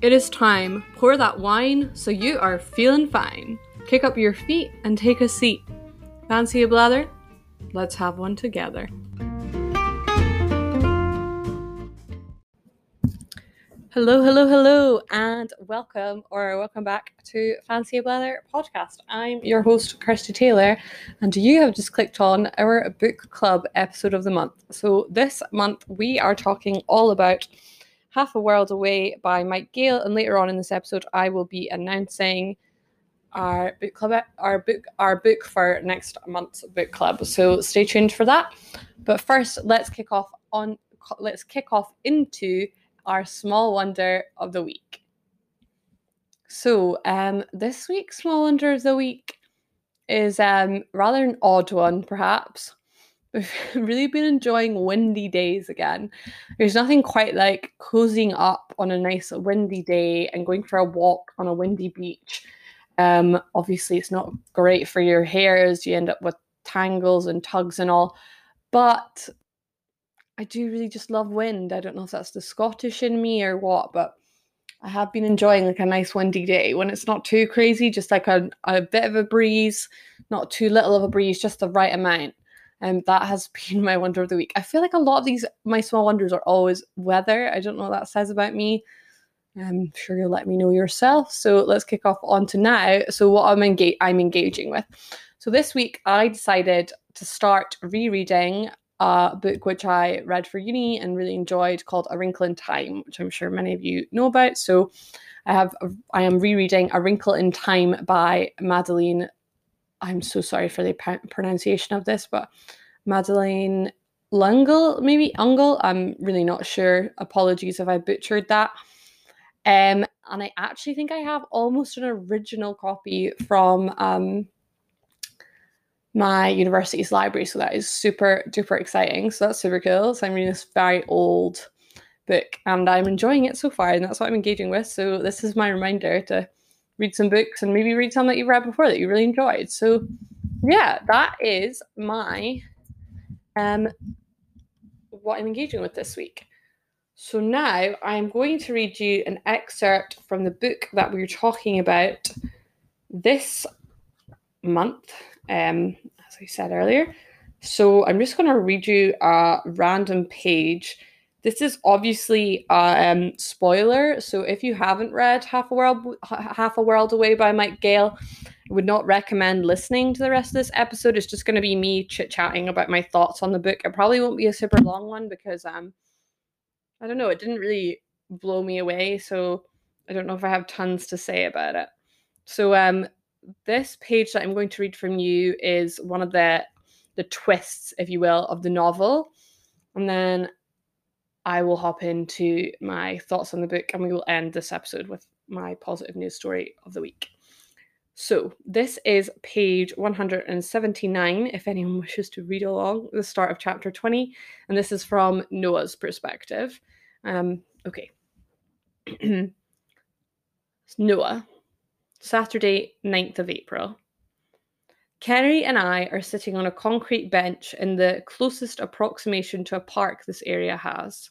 It is time. Pour that wine so you are feeling fine. Kick up your feet and take a seat. Fancy a blather? Let's have one together. Hello, hello, hello, and welcome or welcome back to Fancy a Blather podcast. I'm your host, Kirsty Taylor, and you have just clicked on our book club episode of the month. So, this month we are talking all about Half a World Away by Mike Gayle, and later on in this episode, I will be announcing our book club, our book, our book for next month's book club. So stay tuned for that. But first, let's kick off on. Let's kick off into our small wonder of the week. So, um, this week's small wonder of the week is um rather an odd one, perhaps. We've really been enjoying windy days again. There's nothing quite like cozying up on a nice windy day and going for a walk on a windy beach. Um, obviously, it's not great for your hairs. You end up with tangles and tugs and all. But I do really just love wind. I don't know if that's the Scottish in me or what, but I have been enjoying like a nice windy day when it's not too crazy, just like a, a bit of a breeze, not too little of a breeze, just the right amount. And that has been my wonder of the week. I feel like a lot of these my small wonders are always weather. I don't know what that says about me. I'm sure you'll let me know yourself. So let's kick off on to now. So what I'm engage I'm engaging with. So this week I decided to start rereading a book which I read for uni and really enjoyed called A Wrinkle in Time, which I'm sure many of you know about. So I have I am rereading A Wrinkle in Time by Madeleine I'm so sorry for the pronunciation of this, but Madeleine L'Engle, maybe Ungle. I'm really not sure. Apologies if I butchered that. Um, and I actually think I have almost an original copy from um, my university's library. So that is super duper exciting. So that's super cool. So I'm reading this very old book and I'm enjoying it so far, and that's what I'm engaging with. So this is my reminder to read some books and maybe read some that you've read before that you really enjoyed. So yeah, that is my um what I'm engaging with this week. So now I'm going to read you an excerpt from the book that we were talking about this month, um, as I said earlier. So I'm just going to read you a random page this is obviously a um, spoiler, so if you haven't read Half a World Half a World Away by Mike Gayle, I would not recommend listening to the rest of this episode. It's just going to be me chit chatting about my thoughts on the book. It probably won't be a super long one because um, I don't know, it didn't really blow me away, so I don't know if I have tons to say about it. So um, this page that I'm going to read from you is one of the the twists, if you will, of the novel. And then I will hop into my thoughts on the book and we will end this episode with my positive news story of the week. So, this is page 179, if anyone wishes to read along, the start of chapter 20, and this is from Noah's perspective. Um, okay. Noah, Saturday, 9th of April. Kerry and I are sitting on a concrete bench in the closest approximation to a park this area has.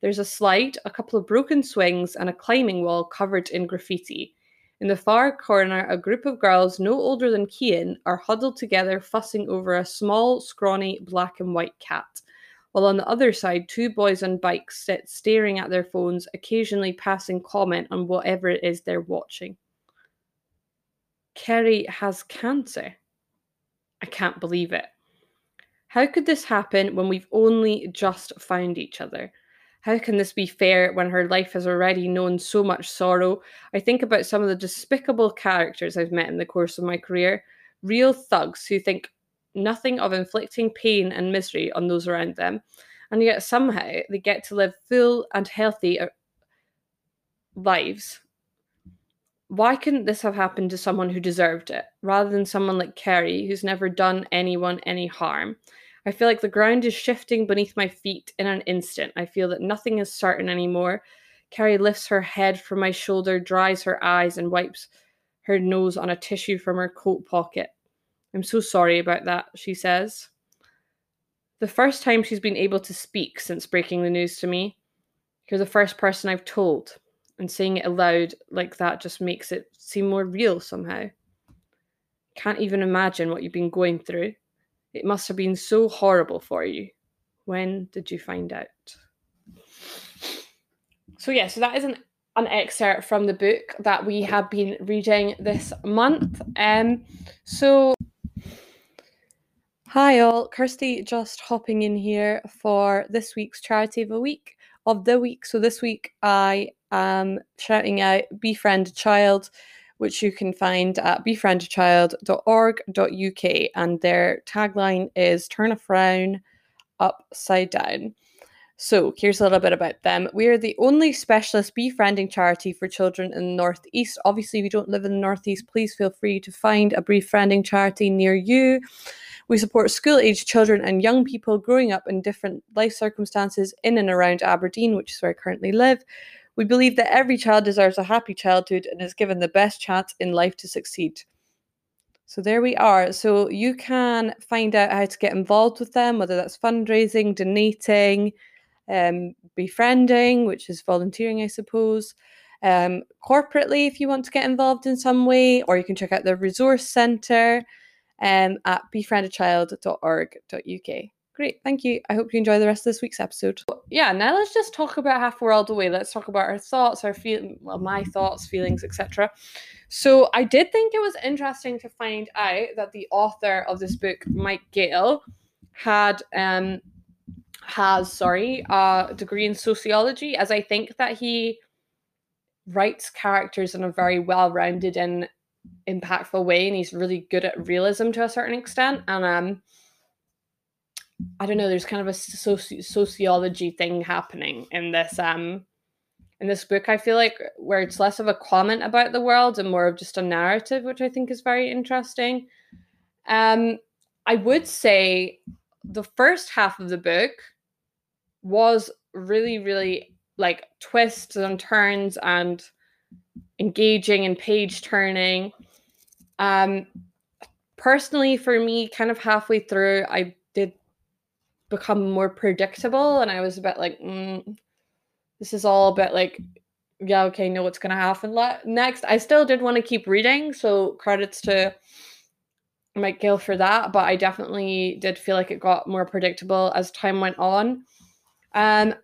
There's a slide, a couple of broken swings, and a climbing wall covered in graffiti. In the far corner, a group of girls no older than Kian are huddled together, fussing over a small, scrawny black and white cat. While on the other side, two boys on bikes sit staring at their phones, occasionally passing comment on whatever it is they're watching. Kerry has cancer. I can't believe it. How could this happen when we've only just found each other? How can this be fair when her life has already known so much sorrow? I think about some of the despicable characters I've met in the course of my career real thugs who think nothing of inflicting pain and misery on those around them, and yet somehow they get to live full and healthy uh, lives. Why couldn't this have happened to someone who deserved it, rather than someone like Kerry, who's never done anyone any harm? I feel like the ground is shifting beneath my feet in an instant. I feel that nothing is certain anymore. Kerry lifts her head from my shoulder, dries her eyes, and wipes her nose on a tissue from her coat pocket. I'm so sorry about that, she says. The first time she's been able to speak since breaking the news to me. You're the first person I've told. and saying it aloud like that just makes it seem more real somehow. Can't even imagine what you've been going through. It must have been so horrible for you. When did you find out? So, yeah, so that is an, an excerpt from the book that we have been reading this month. Um, so, hi all, Kirsty just hopping in here for this week's charity of the week of the week. So, this week I am shouting out Befriend a Child which you can find at befriendachild.org.uk. And their tagline is Turn a Frown Upside Down. So, here's a little bit about them. We are the only specialist befriending charity for children in the Northeast. Obviously, you don't live in the Northeast, please feel free to find a befriending charity near you. We support school aged children and young people growing up in different life circumstances in and around Aberdeen, which is where I currently live. We believe that every child deserves a happy childhood and is given the best chance in life to succeed. So there we are. So you can find out how to get involved with them, whether that's fundraising, donating, um, befriending, which is volunteering, I suppose. Um, corporately, if you want to get involved in some way, or you can check out the resource centre um, at befriendachild.org.uk. Great, thank you. I hope you enjoy the rest of this week's episode. Yeah, now let's just talk about half world away. Let's talk about our thoughts, our feel, well, my thoughts, feelings, etc. So I did think it was interesting to find out that the author of this book, Mike Gayle, had um has sorry a degree in sociology, as I think that he writes characters in a very well-rounded and impactful way, and he's really good at realism to a certain extent, and um I don't know. There's kind of a soci- sociology thing happening in this um in this book. I feel like where it's less of a comment about the world and more of just a narrative, which I think is very interesting. Um, I would say the first half of the book was really, really like twists and turns and engaging and page turning. Um, personally, for me, kind of halfway through, I become more predictable and i was a bit like mm, this is all a bit like yeah okay know what's gonna happen le- next. I still did want to keep reading so credits to Mike Gayle for that but i definitely did feel like it got more predictable as time went on. Um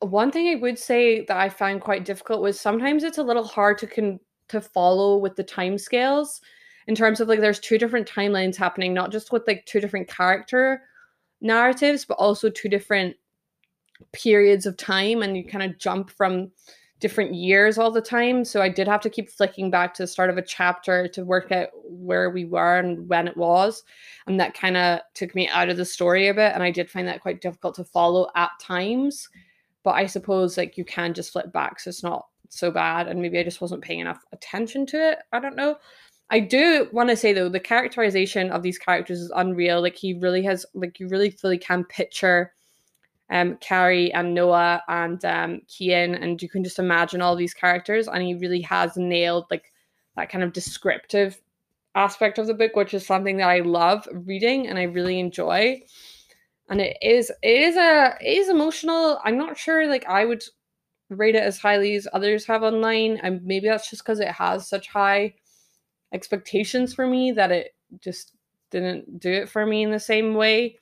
one thing i would say that i found quite difficult was sometimes it's a little hard to con- to follow with the time scales in terms of like there's two different timelines happening not just with like two different character narratives, but also two different periods of time, and you kind of jump from different years all the time. So I did have to keep flicking back to the start of a chapter to work out where we were and when it was. And that kind of took me out of the story a bit. And I did find that quite difficult to follow at times. But I suppose like you can just flip back, so it's not so bad. And maybe I just wasn't paying enough attention to it. I don't know. I do want to say though, the characterization of these characters is unreal. Like he really has, like you really fully can picture um Kerry and Noah and um Kian, and you can just imagine all these characters, and he really has nailed like that kind of descriptive aspect of the book, which is something that I love reading and I really enjoy. And it is it is a it is emotional. I'm not sure like I would rate it as highly as others have online, and maybe that's just because it has such high expectations for me that it just didn't do it for me in the same way.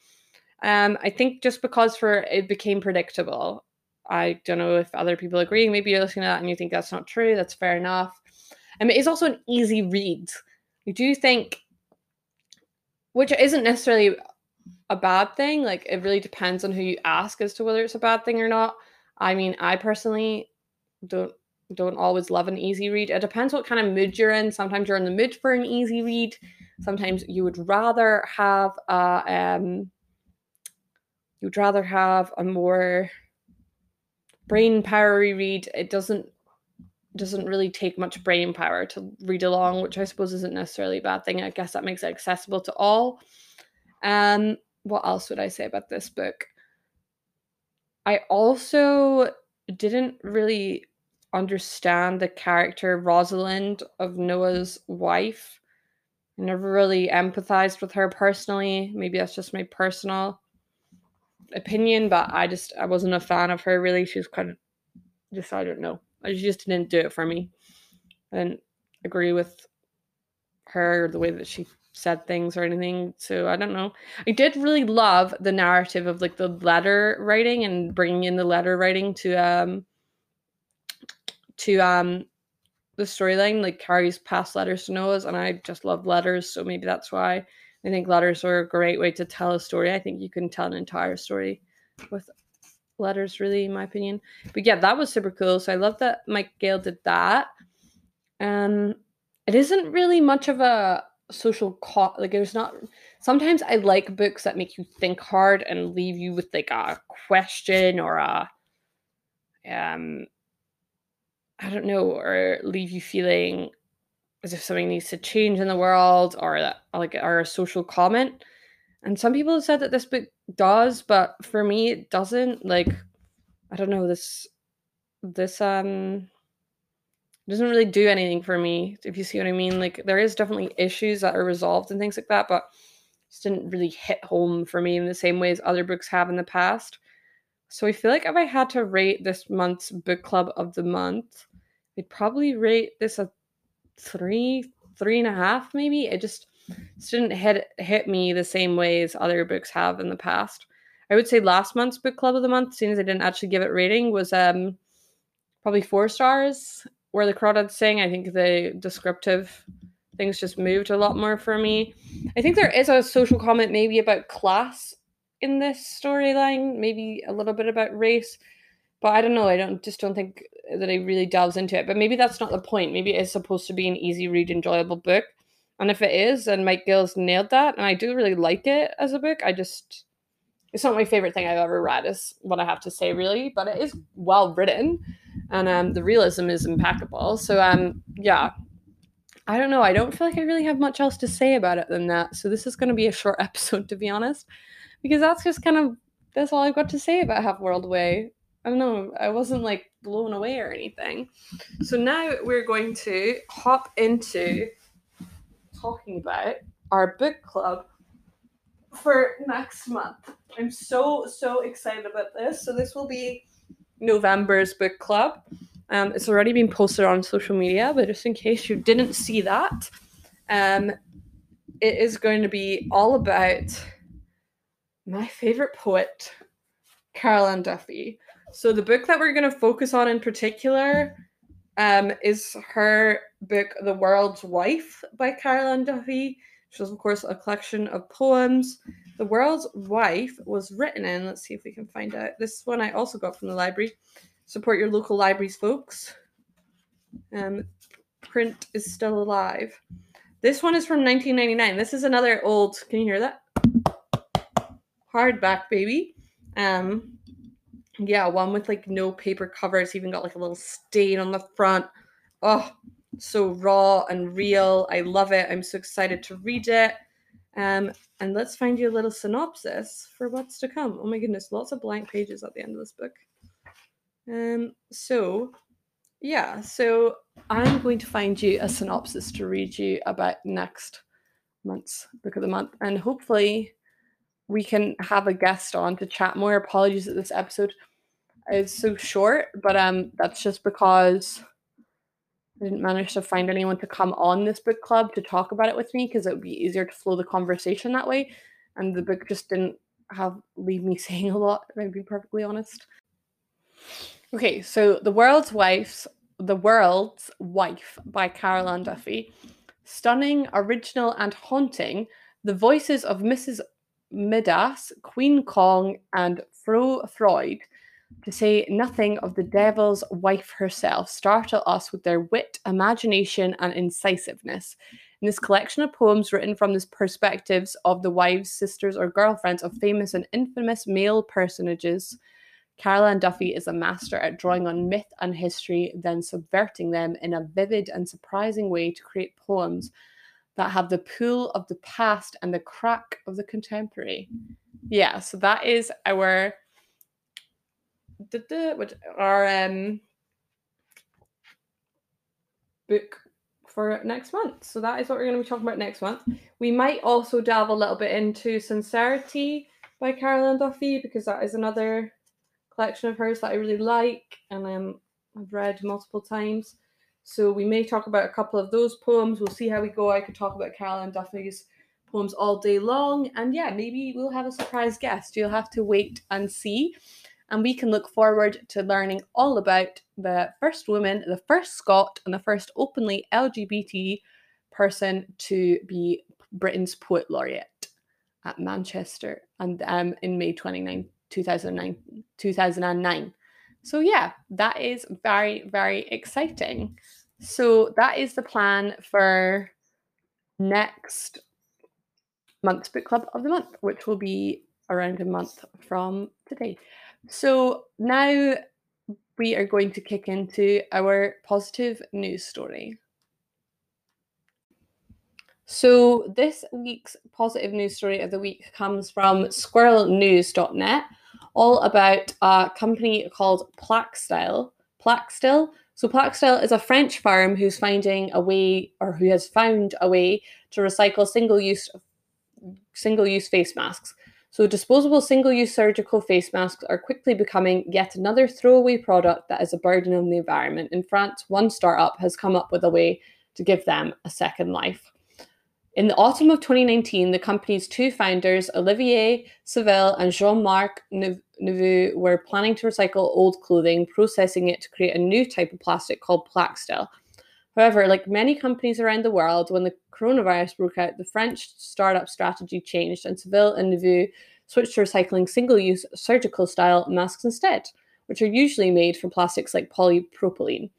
Um, I think just because for it became predictable. I don't know if other people agree. Maybe you're listening to that and you think that's not true. That's fair enough. I mean, it's also an easy read. I do think, which isn't necessarily a bad thing. Like it really depends on who you ask as to whether it's a bad thing or not. I mean, I personally don't don't always love an easy read. It depends what kind of mood you're in. Sometimes you're in the mood for an easy read. Sometimes you would rather have a um you'd rather have a more brain powery read. It doesn't doesn't really take much brain power to read along, which I suppose isn't necessarily a bad thing. I guess that makes it accessible to all. Um, what else would I say about this book? I also didn't really understand the character Rosalind of Noah's wife. I never really empathized with her personally. Maybe that's just my personal opinion, but I just I wasn't a fan of her really. She was kind of just I don't know. I just didn't do it for me. I didn't agree with her or the way that she said things or anything. So I don't know. I did really love the narrative of like the letter writing and bringing in the letter writing to um to um the storyline like Kerry's past letters to Noah's and I just love letters so maybe that's why I think letters are a great way to tell a story. I think you can tell an entire story with letters really in my opinion. But yeah, that was super cool. So I love that Mike Gayle did that. Um it isn't really much of a social co- like there's not sometimes i like books that make you think hard and leave you with like a question or a um i don't know or leave you feeling as if something needs to change in the world or that like or a social comment and some people have said that this book does but for me it doesn't like i don't know this this um doesn't really do anything for me, if you see what I mean. Like there is definitely issues that are resolved and things like that, but just didn't really hit home for me in the same way as other books have in the past. So I feel like if I had to rate this month's book club of the month, I'd probably rate this a three, three and a half, maybe. It just, just didn't hit hit me the same way as other books have in the past. I would say last month's book club of the month, seeing as I didn't actually give it rating, was um probably four stars where the crawdads sing, I think the descriptive things just moved a lot more for me. I think there is a social comment maybe about class in this storyline, maybe a little bit about race, but I don't know. I don't just don't think that it really delves into it. But maybe that's not the point. Maybe it is supposed to be an easy read, enjoyable book. And if it is, then Mike Gayle's nailed that, and I do really like it as a book. I just it's not my favorite thing I've ever read, is what I have to say, really. But it is well written, and um, the realism is impeccable. So um, yeah, I don't know. I don't feel like I really have much else to say about it than that. So this is going to be a short episode, to be honest, because that's just kind of that's all I've got to say about Half World Way. I don't know. I wasn't like blown away or anything. So now we're going to hop into talking about our book club for next month. I'm so so excited about this. So this will be November's book club. Um, it's already been posted on social media, but just in case you didn't see that, um, it is going to be all about my favorite poet, Carol Ann Duffy. So the book that we're going to focus on in particular um, is her book, The World's Wife by Carol Ann Duffy which was, of course, a collection of poems. The World's Wife was written in, let's see if we can find out. This one I also got from the library. Support your local libraries, folks. Um, print is still alive. This one is from 1999. This is another old, can you hear that? Hardback, baby. Um, yeah, one with like no paper covers, even got like a little stain on the front. Oh, so raw and real. I love it. I'm so excited to read it. Um, and let's find you a little synopsis for what's to come. Oh my goodness, lots of blank pages at the end of this book. Um, so yeah, so I'm going to find you a synopsis to read you about next month's book of the month, and hopefully we can have a guest on to chat more. Apologies that this episode is so short, but um, that's just because I didn't manage to find anyone to come on this book club to talk about it with me because it would be easier to flow the conversation that way. And the book just didn't have leave me saying a lot, if I'm being perfectly honest. Okay, so The World's Wife's The World's Wife by Carol Ann Duffy. Stunning, original, and haunting, the voices of Mrs. Midas, Queen Kong, and Frau Freud to say nothing of the devil's wife herself, startle us with their wit, imagination, and incisiveness. In this collection of poems written from the perspectives of the wives, sisters, or girlfriends of famous and infamous male personages, Carol Ann Duffy is a master at drawing on myth and history, then subverting them in a vivid and surprising way to create poems that have the pull of the past and the crack of the contemporary. Yeah, so that is our which our um, book for next month. So that is what we're going to be talking about next month. We might also delve a little bit into Sincerity by Carol Ann Duffy because that is another collection of hers that I really like, and um, I've read multiple times. So we may talk about a couple of those poems. We'll see how we go. I could talk about Carol Ann Duffy's poems all day long. And yeah, maybe we'll have a surprise guest. You'll have to wait and see. And we can look forward to learning all about the first woman, the first Scot, and the first openly LGBT person to be Britain's Poet Laureate at Manchester and um, in May 29, 2009, 2009. So yeah, that is very, very exciting. So that is the plan for next month's book club of the month, which will be around a month from today. So now we are going to kick into our positive news story. So this week's positive news story of the week comes from squirrelnews.net, all about a company called Plaxtil. Plaxtil. So Plaxtil is a French firm who's finding a way, or who has found a way to recycle single-use single-use face masks. So disposable single-use surgical face masks are quickly becoming yet another throwaway product that is a burden on the environment. In France, one startup has come up with a way to give them a second life. In the autumn of 2019, the company's two founders, Olivier Civil and Jean Marc Neveu, were planning to recycle old clothing, processing it to create a new type of plastic called Plaxtil. However, like many companies around the world, when the coronavirus broke out, the French startup strategy changed, and Civil and Neveu switched to recycling single use surgical style masks instead, which are usually made from plastics like polypropylene.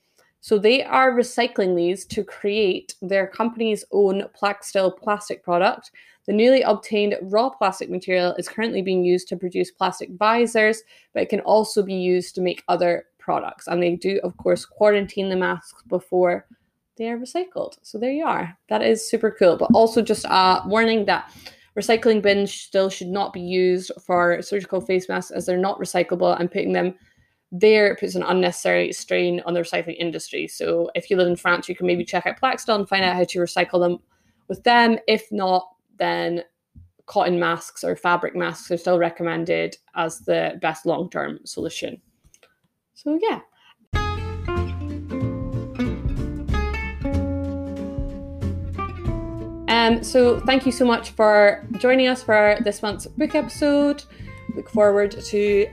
So they are recycling these to create their company's own Plaxtil plastic product. The newly obtained raw plastic material is currently being used to produce plastic visors, but it can also be used to make other products. And they do, of course, quarantine the masks before they are recycled. So there you are. That is super cool. But also just a warning that recycling bins still should not be used for surgical face masks as they're not recyclable and putting them there puts an unnecessary strain on the recycling industry. So if you live in France, you can maybe check out Plaxtil and find out how to recycle them with them. If not, then cotton masks or fabric masks are still recommended as the best long term solution. So, yeah. Um, so, thank you so much for joining us for this month's book episode. Look forward to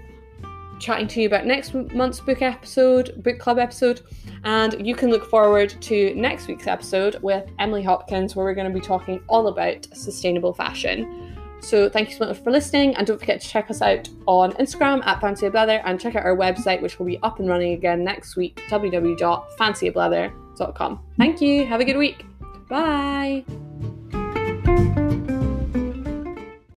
chatting to you about next month's book episode, book club episode, and you can look forward to next week's episode with Emily Hopkins, where we're going to be talking all about sustainable fashion. So thank you so much for listening, and don't forget to check us out on Instagram at FancyABlether and check out our website, which will be up and running again next week, www.fancyablether.com. Thank you. Have a good week. Bye.